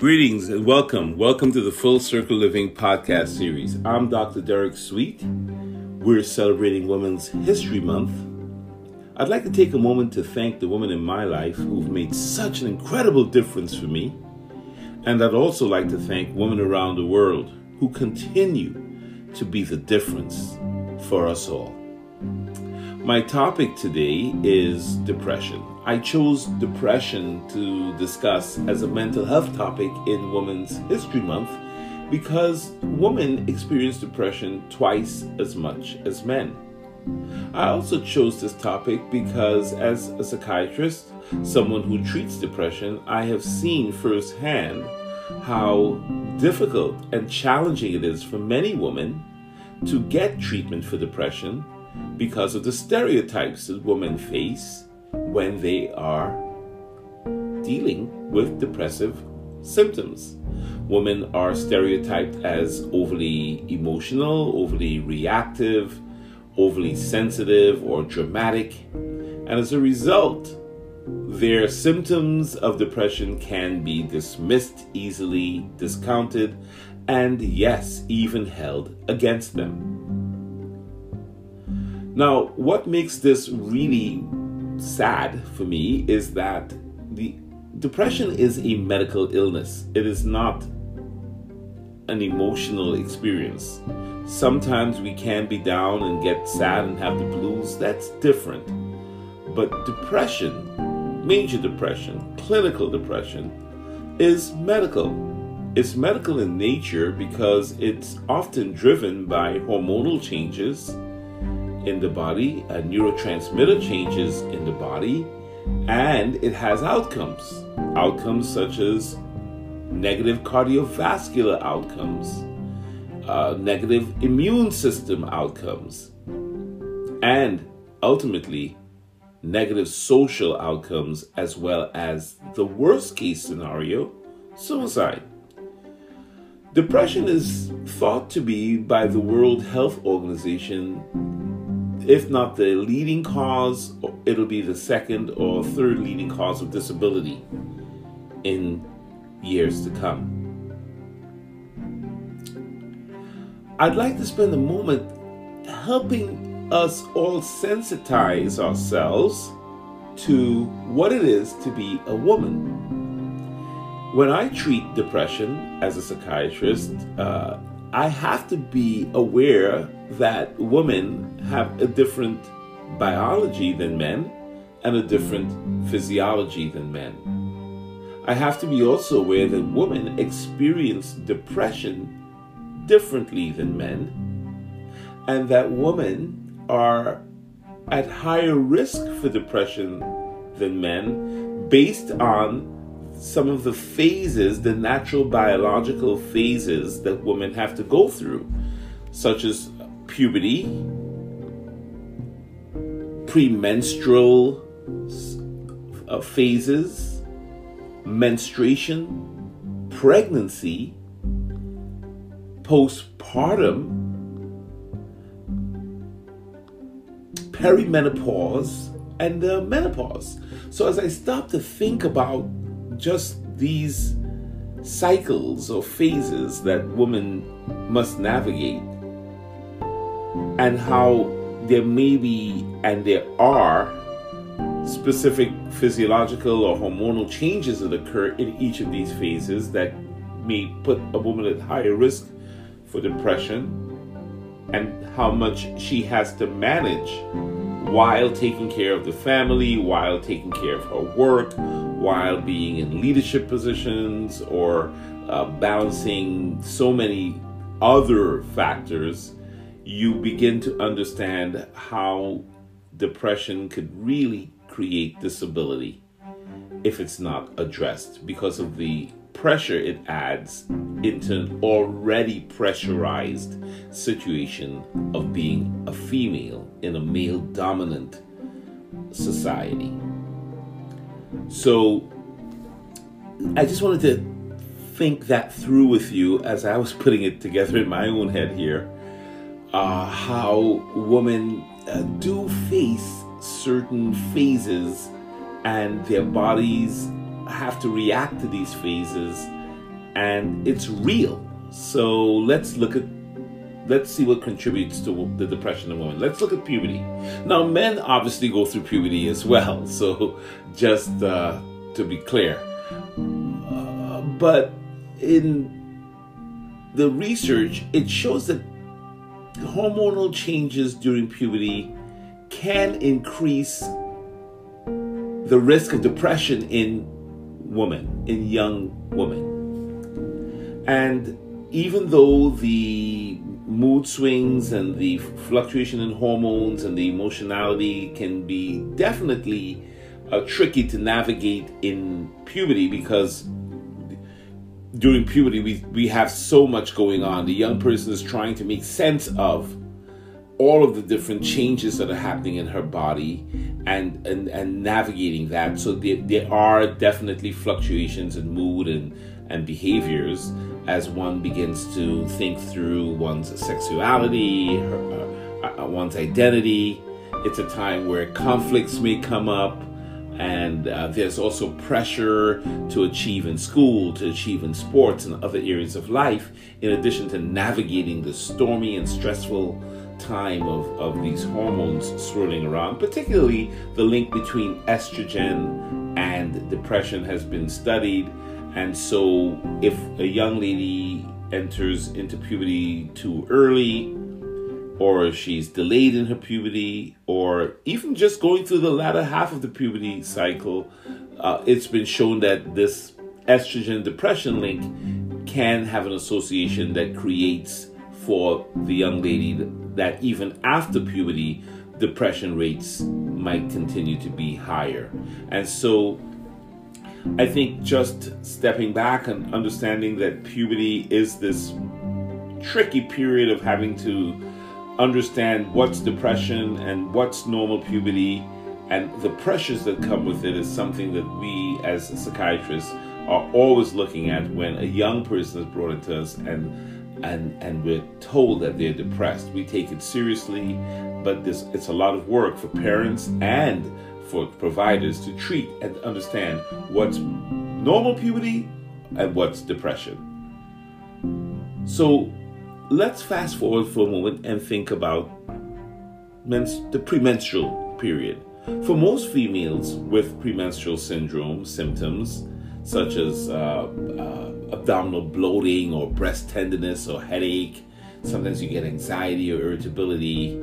Greetings and welcome. Welcome to the Full Circle Living podcast series. I'm Dr. Derek Suite. We're celebrating Women's History Month. I'd like to take a moment to thank the women in my life who've made such an incredible difference for me. And I'd also like to thank women around the world who continue to be the difference for us all. My topic today is depression. I chose depression to discuss as a mental health topic in Women's History Month because women experience depression twice as much as men. I also chose this topic because, as a psychiatrist, someone who treats depression, I have seen firsthand how difficult and challenging it is for many women to get treatment for depression because of the stereotypes that women face when they are dealing with depressive symptoms. Women are stereotyped as overly emotional, overly reactive, overly sensitive, or dramatic. And as a result, their symptoms of depression can be dismissed easily, discounted, and yes, even held against them. Now, what makes this really sad for me is that the depression is a medical illness. It is not an emotional experience. Sometimes we can be down and get sad and have the blues. That's different. But depression, major depression, clinical depression, is medical. It's medical in nature because it's often driven by hormonal changes in the body, a neurotransmitter changes in the body, and it has outcomes. Outcomes such as negative cardiovascular outcomes, uh, negative immune system outcomes, and ultimately negative social outcomes, as well as the worst case scenario suicide. Depression is thought to be by the World Health Organization if not the leading cause, it'll be the second or third leading cause of disability in years to come. I'd like to spend a moment helping us all sensitize ourselves to what it is to be a woman. When I treat depression as a psychiatrist, uh, I have to be aware that women have a different biology than men and a different physiology than men. I have to be also aware that women experience depression differently than men and that women are at higher risk for depression than men based on some of the phases, the natural biological phases that women have to go through, such as puberty, premenstrual uh, phases, menstruation, pregnancy, postpartum, perimenopause, and uh, menopause. So, as I stop to think about just these cycles or phases that women must navigate, and how there may be and there are specific physiological or hormonal changes that occur in each of these phases that may put a woman at higher risk for depression and how much she has to manage while taking care of the family, while taking care of her work, while being in leadership positions, or uh, balancing so many other factors you begin to understand how depression could really create disability if it's not addressed because of the pressure it adds into an already pressurized situation of being a female in a male dominant society. So I just wanted to think that through with you as I was putting it together in my own head here uh, how women uh, do face certain phases and their bodies have to react to these phases and it's real. So let's look at let's see what contributes to the depression in women. Let's look at puberty. Now, men obviously go through puberty as well. So just uh, to be clear, uh, but in the research, it shows that hormonal changes during puberty can increase the risk of depression in women, in young women. And even though the mood swings and the fluctuation in hormones and the emotionality can be definitely uh, tricky to navigate in puberty because during puberty we, we have so much going on. The young person is trying to make sense of all of the different changes that are happening in her body and and, and navigating that. So there, there are definitely fluctuations in mood and, and behaviors as one begins to think through one's sexuality, her, uh, uh, one's identity. It's a time where conflicts may come up and uh, there's also pressure to achieve in school, to achieve in sports and other areas of life, in addition to navigating the stormy and stressful time of, of these hormones swirling around. Particularly, the link between estrogen and depression has been studied. And so, if a young lady enters into puberty too early, or if she's delayed in her puberty, or even just going through the latter half of the puberty cycle, uh, it's been shown that this estrogen depression link can have an association that creates for the young lady that even after puberty, depression rates might continue to be higher. And so I think just stepping back and understanding that puberty is this tricky period of having to understand what's depression and what's normal puberty and the pressures that come with it is something that we as psychiatrists are always looking at when a young person is brought into us and and and we're told that they're depressed. We take it seriously but this it's a lot of work for parents and for providers to treat and understand what's normal puberty and what's depression. So let's fast forward for a moment and think about the premenstrual period. For most females with premenstrual syndrome symptoms, such as uh, uh, abdominal bloating or breast tenderness or headache, sometimes you get anxiety or irritability,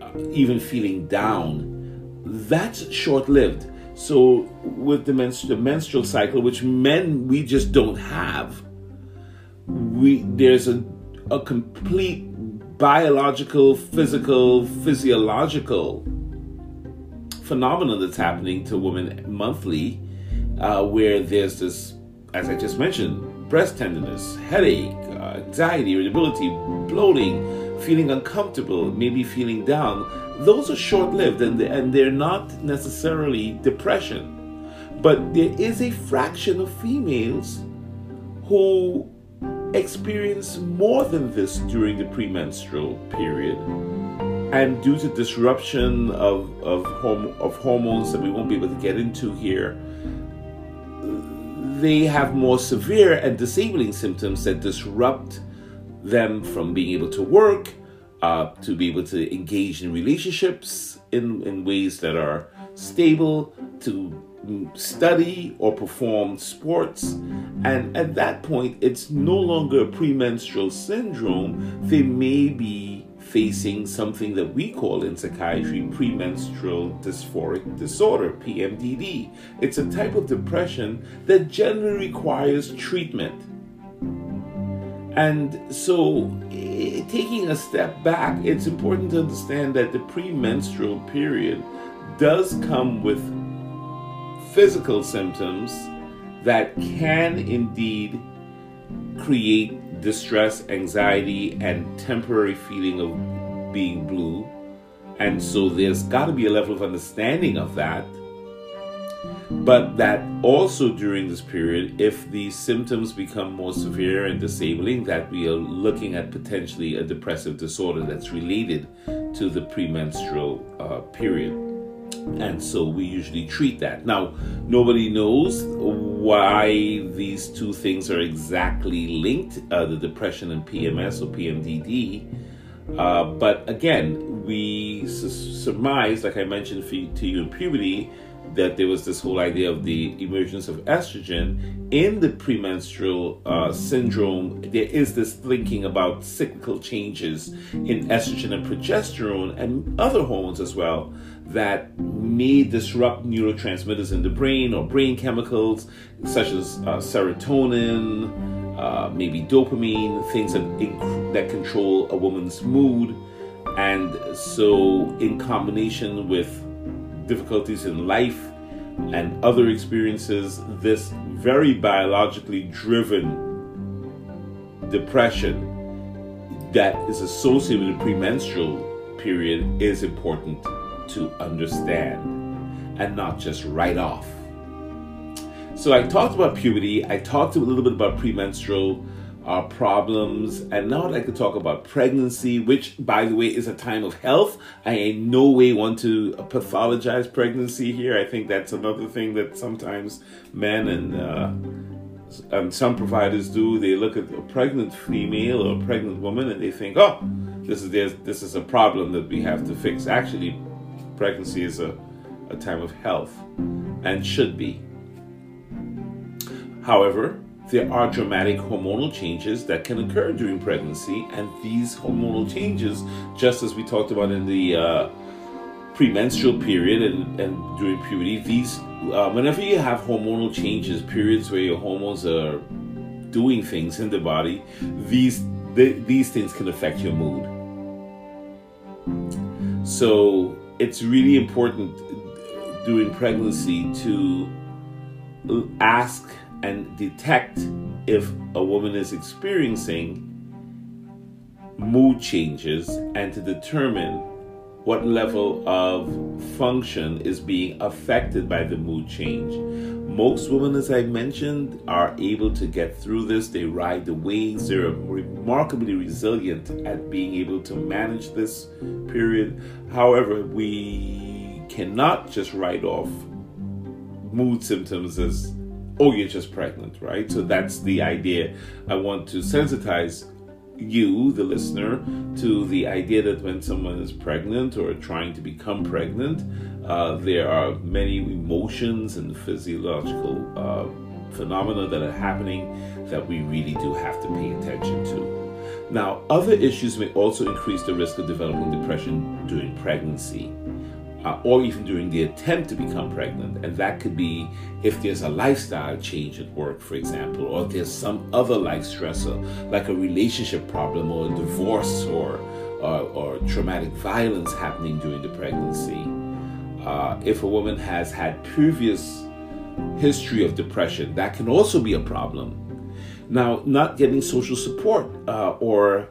uh, even feeling down, that's short lived. So, with the, menstru- the menstrual cycle, which men we just don't have, we there's a a complete biological, physical, physiological phenomenon that's happening to women monthly, uh, where there's this, as I just mentioned, breast tenderness, headache, uh, anxiety, irritability, bloating, feeling uncomfortable, maybe feeling down. Those are short lived and, and they're not necessarily depression. But there is a fraction of females who experience more than this during the premenstrual period. And due to disruption of, of, horm- of hormones that we won't be able to get into here, they have more severe and disabling symptoms that disrupt them from being able to work, uh, to be able to engage in relationships in, in ways that are stable, to study or perform sports. And at that point, it's no longer a premenstrual syndrome. They may be facing something that we call in psychiatry premenstrual dysphoric disorder, PMDD. It's a type of depression that generally requires treatment. And so, eh, taking a step back, it's important to understand that the premenstrual period does come with physical symptoms that can indeed create distress, anxiety, and temporary feeling of being blue. And so there's got to be a level of understanding of that. But that also during this period, if these symptoms become more severe and disabling, that we are looking at potentially a depressive disorder that's related to the premenstrual uh, period. And so we usually treat that. Now, nobody knows why these two things are exactly linked uh, the depression and PMS or PMDD. Uh, but again, we surmise, like I mentioned for, to you in puberty, that there was this whole idea of the emergence of estrogen in the premenstrual uh, syndrome. There is this thinking about cyclical changes in estrogen and progesterone and other hormones as well that may disrupt neurotransmitters in the brain or brain chemicals such as uh, serotonin, uh, maybe dopamine, things that, inc- that control a woman's mood. And so, in combination with difficulties in life and other experiences, this very biologically driven depression that is associated with the premenstrual period is important to understand and not just write off. So I talked about puberty, I talked a little bit about premenstrual uh, problems, and now I'd like to talk about pregnancy, which, by the way, is a time of health. I in no way want to pathologize pregnancy here. I think that's another thing that sometimes men and uh, and some providers do. They look at a pregnant female or a pregnant woman and they think, oh, this is this is a problem that we have to fix. Actually, pregnancy is a, a time of health and should be. However, there are dramatic hormonal changes that can occur during pregnancy, and these hormonal changes, just as we talked about in the uh, premenstrual period and, and during puberty, these uh, whenever you have hormonal changes, periods where your hormones are doing things in the body, these these things can affect your mood. So it's really important during pregnancy to ask and detect if a woman is experiencing mood changes and to determine what level of function is being affected by the mood change. Most women, as I mentioned, are able to get through this. They ride the waves. They're remarkably resilient at being able to manage this period. However, we cannot just write off mood symptoms as oh, you're just pregnant, right? So that's the idea. I want to sensitize you, the listener, to the idea that when someone is pregnant or trying to become pregnant, uh, there are many emotions and physiological uh, phenomena that are happening that we really do have to pay attention to. Now, other issues may also increase the risk of developing depression during pregnancy uh, or even during the attempt to become pregnant. And that could be if there's a lifestyle change at work, for example, or if there's some other life stressor, like a relationship problem or a divorce or, or, or traumatic violence happening during the pregnancy. Uh, if a woman has had previous history of depression, that can also be a problem. Now, not getting social support uh, or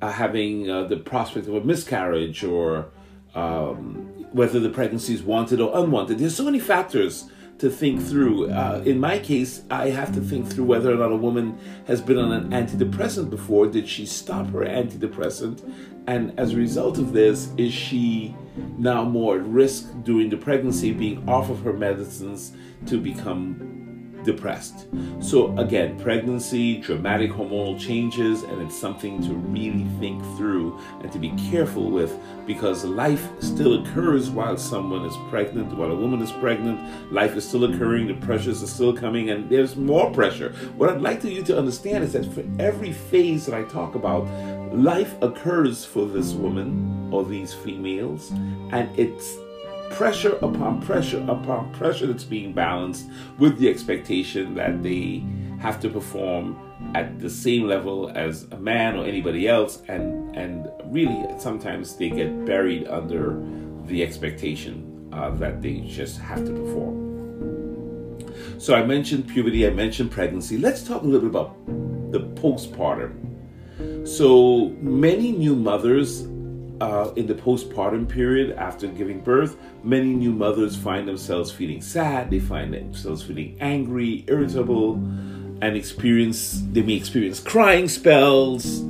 uh, having uh, the prospect of a miscarriage or um, whether the pregnancy is wanted or unwanted. There's so many factors to think through. Uh, in my case, I have to think through whether or not a woman has been on an antidepressant before. Did she stop her antidepressant? And as a result of this, is she now more at risk during the pregnancy being off of her medicines to become depressed. So, again, pregnancy, dramatic hormonal changes, and it's something to really think through and to be careful with because life still occurs while someone is pregnant, while a woman is pregnant. Life is still occurring, the pressures are still coming, and there's more pressure. What I'd like you to understand is that for every phase that I talk about, life occurs for this woman or these females, and it's pressure upon pressure upon pressure that's being balanced with the expectation that they have to perform at the same level as a man or anybody else and and really sometimes they get buried under the expectation uh, that they just have to perform. So i mentioned puberty i mentioned pregnancy. Let's talk a little bit about the postpartum. So many new mothers uh, in the postpartum period after giving birth, many new mothers find themselves feeling sad, they find themselves feeling angry, irritable, and experience they may experience crying spells.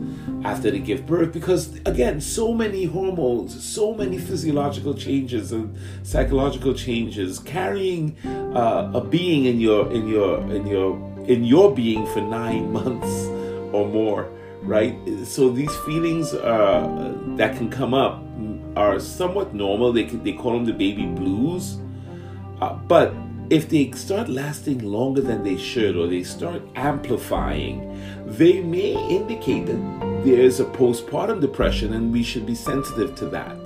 after they give birth because again so many hormones so many physiological changes and psychological changes carrying uh, a being in your in your in your in your being for nine months or more right? So these feelings uh, that can come up are somewhat normal. They, can, they call them the baby blues. Uh, but if they start lasting longer than they should or they start amplifying, they may indicate that there's a postpartum depression and we should be sensitive to that.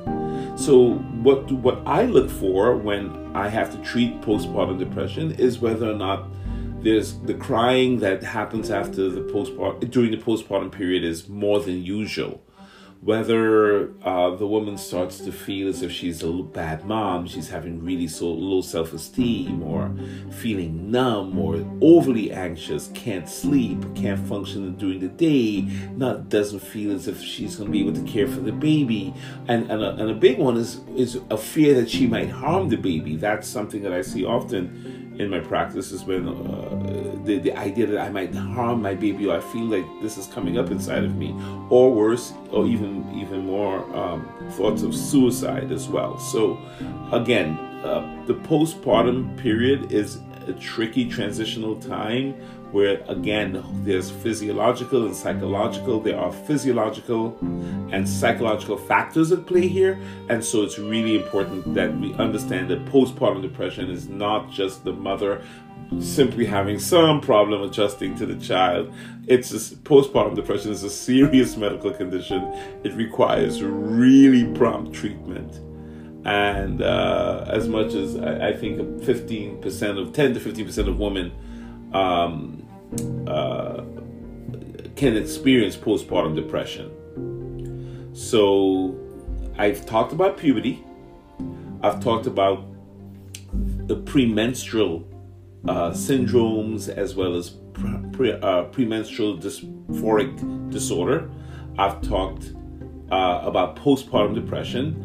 So what what I look for when I have to treat postpartum depression is whether or not there's the crying that happens after the postpartum during the postpartum period is more than usual. Whether uh, the woman starts to feel as if she's a bad mom, she's having really so low self esteem, or feeling numb, or overly anxious, can't sleep, can't function during the day, not doesn't feel as if she's going to be able to care for the baby, and and a, and a big one is is a fear that she might harm the baby. That's something that I see often in my practice has been uh, the, the idea that I might harm my baby or I feel like this is coming up inside of me or worse or even even more um, thoughts of suicide as well. So again uh, the postpartum period is a tricky transitional time where again there's physiological and psychological. There are physiological and psychological factors at play here. And so it's really important that we understand that postpartum depression is not just the mother simply having some problem adjusting to the child. It's a, postpartum depression is a serious medical condition. It requires really prompt treatment. And uh, as much as I, I, think 15% of 10 to 15% of women um, uh, can experience postpartum depression. So I've talked about puberty. I've talked about the premenstrual uh, syndromes as well as pre, uh, premenstrual dysphoric disorder. I've talked uh, about postpartum depression.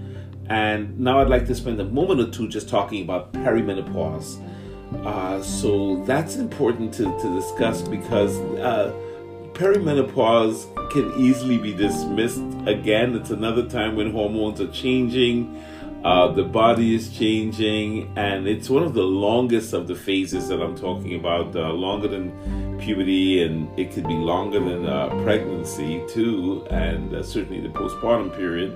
And now I'd like to spend a moment or two just talking about perimenopause. Uh, so that's important to, to discuss because uh, perimenopause can easily be dismissed. Again, it's another time when hormones are changing, uh, the body is changing, and it's one of the longest of the phases that I'm talking about, uh, longer than puberty, and it could be longer than uh, pregnancy too, and uh, certainly the postpartum period.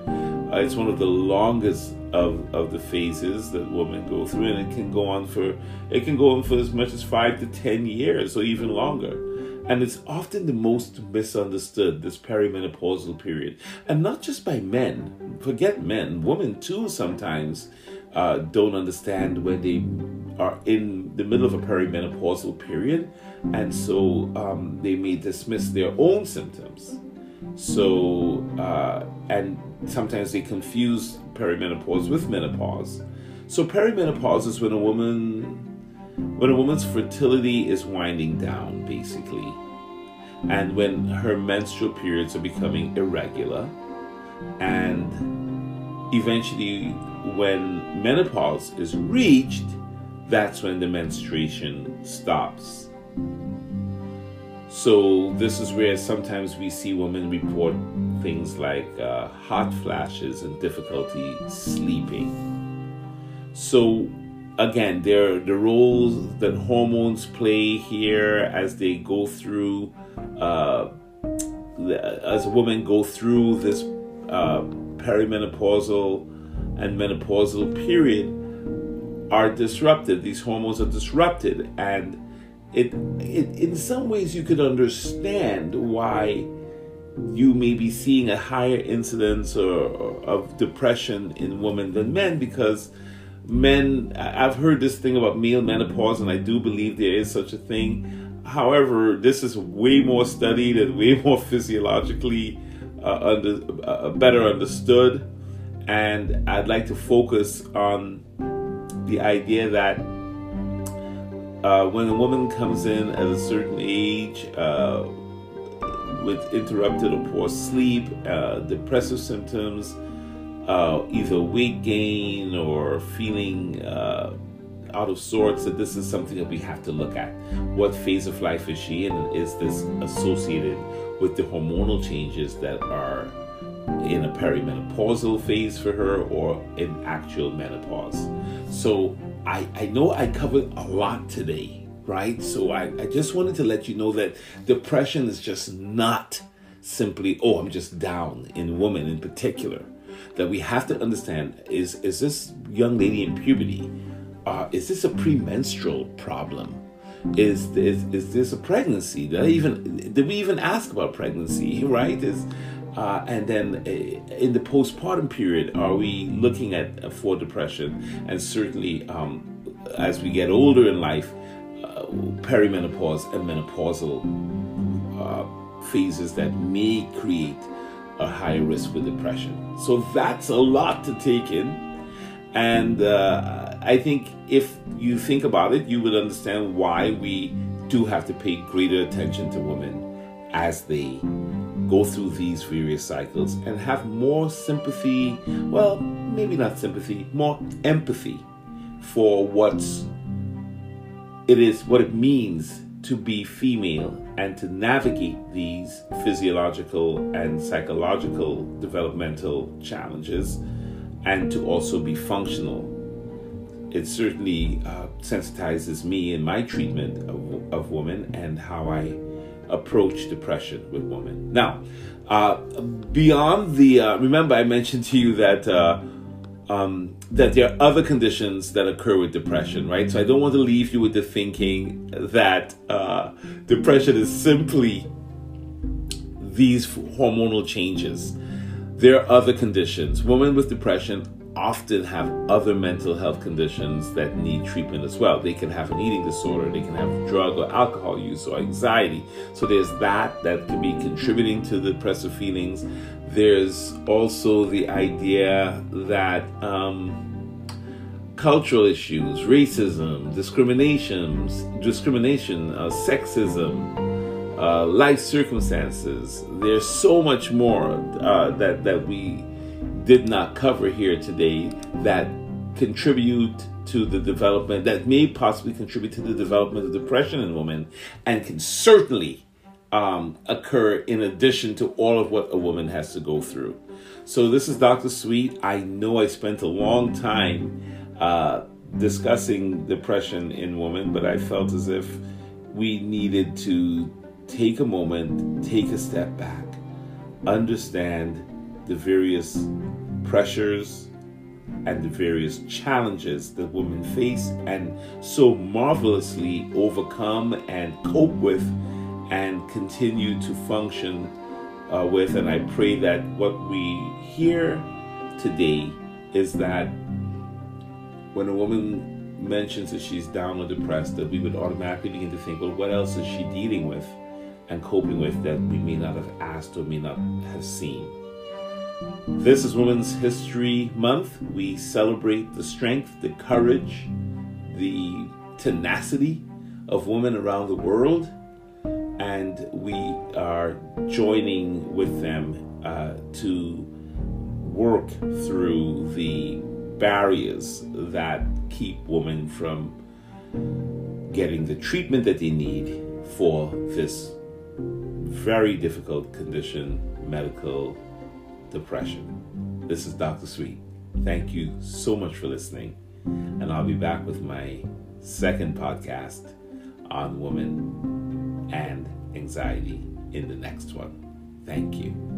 Uh, it's one of the longest of, of the phases that women go through, and it can go on for it can go on for as much as five to ten years or even longer. And it's often the most misunderstood, this perimenopausal period. And not just by men, forget men, women too sometimes uh, don't understand when they are in the middle of a perimenopausal period. And so um, they may dismiss their own symptoms. So, uh, and sometimes they confuse perimenopause with menopause. So, perimenopause is when a woman when a woman's fertility is winding down, basically, and when her menstrual periods are becoming irregular, and eventually, when menopause is reached, that's when the menstruation stops. So, this is where sometimes we see women report things like uh, hot flashes and difficulty sleeping. So, again, there are the roles that hormones play here as they go through, uh, as a woman go through this uh, perimenopausal and menopausal period are disrupted. These hormones are disrupted, and it, it in some ways you could understand why you may be seeing a higher incidence or, or of depression in women than men because men I've heard this thing about male menopause and I do believe there is such a thing. However, this is way more studied and way more physiologically uh, under, uh, better understood and I'd like to focus on the idea that uh, when a woman comes in at a certain age uh, with interrupted or poor sleep, uh, depressive symptoms, uh, either weight gain or feeling uh, out of sorts, that this is something that we have to look at. What phase of life is she in? Is this associated with the hormonal changes that are in a perimenopausal phase for her or in actual menopause. So I, I know I covered a lot today, right? So I, I just wanted to let you know that depression is just not simply, oh, I'm just down in women in particular. That we have to understand is is this young lady in puberty, uh, is this a premenstrual problem? Is, is is this a pregnancy? Did I even did we even ask about pregnancy? Right? Is uh, and then uh, in the postpartum period, are we looking at uh, for depression? And certainly, um, as we get older in life, uh, perimenopause and menopausal uh, phases that may create a higher risk for depression. So that's a lot to take in. And uh, I think if you think about it, you will understand why we do have to pay greater attention to women as they go through these various cycles and have more sympathy, well, maybe not sympathy, more empathy for what it is what it means to be female and to navigate these physiological and psychological developmental challenges and to also be functional. It certainly uh, sensitizes me in my treatment of, of women and how I approach depression with women. Now, uh, beyond the, uh, remember I mentioned to you that uh, um, that there are other conditions that occur with depression, right? So I don't want to leave you with the thinking that uh, depression is simply these hormonal changes. There are other conditions. Women with depression often have other mental health conditions that need treatment as well. They can have an eating disorder, they can have drug or alcohol use or anxiety. So there's that that could be contributing to the depressive feelings. There's also the idea that um, cultural issues, racism, discriminations, discrimination, uh, sexism, uh, life circumstances. There's so much more uh, that that we did not cover here today that contribute to the development that may possibly contribute to the development of depression in women and can certainly um, occur in addition to all of what a woman has to go through. So, this is Dr. Suite. I know I spent a long time uh, discussing depression in women, but I felt as if we needed to take a moment, take a step back, understand the various pressures and the various challenges that women face and so marvelously overcome and cope with and continue to function uh, with. And I pray that what we hear today is that when a woman mentions that she's down or depressed, that we would automatically begin to think, well, what else is she dealing with and coping with that we may not have asked or may not have seen? This is Women's History Month. We celebrate the strength, the courage, the tenacity of women around the world, and we are joining with them uh, to work through the barriers that keep women from getting the treatment that they need for this very difficult condition, medical depression. This is Dr. Suite. Thank you so much for listening. And I'll be back with my second podcast on women and anxiety in the next one. Thank you.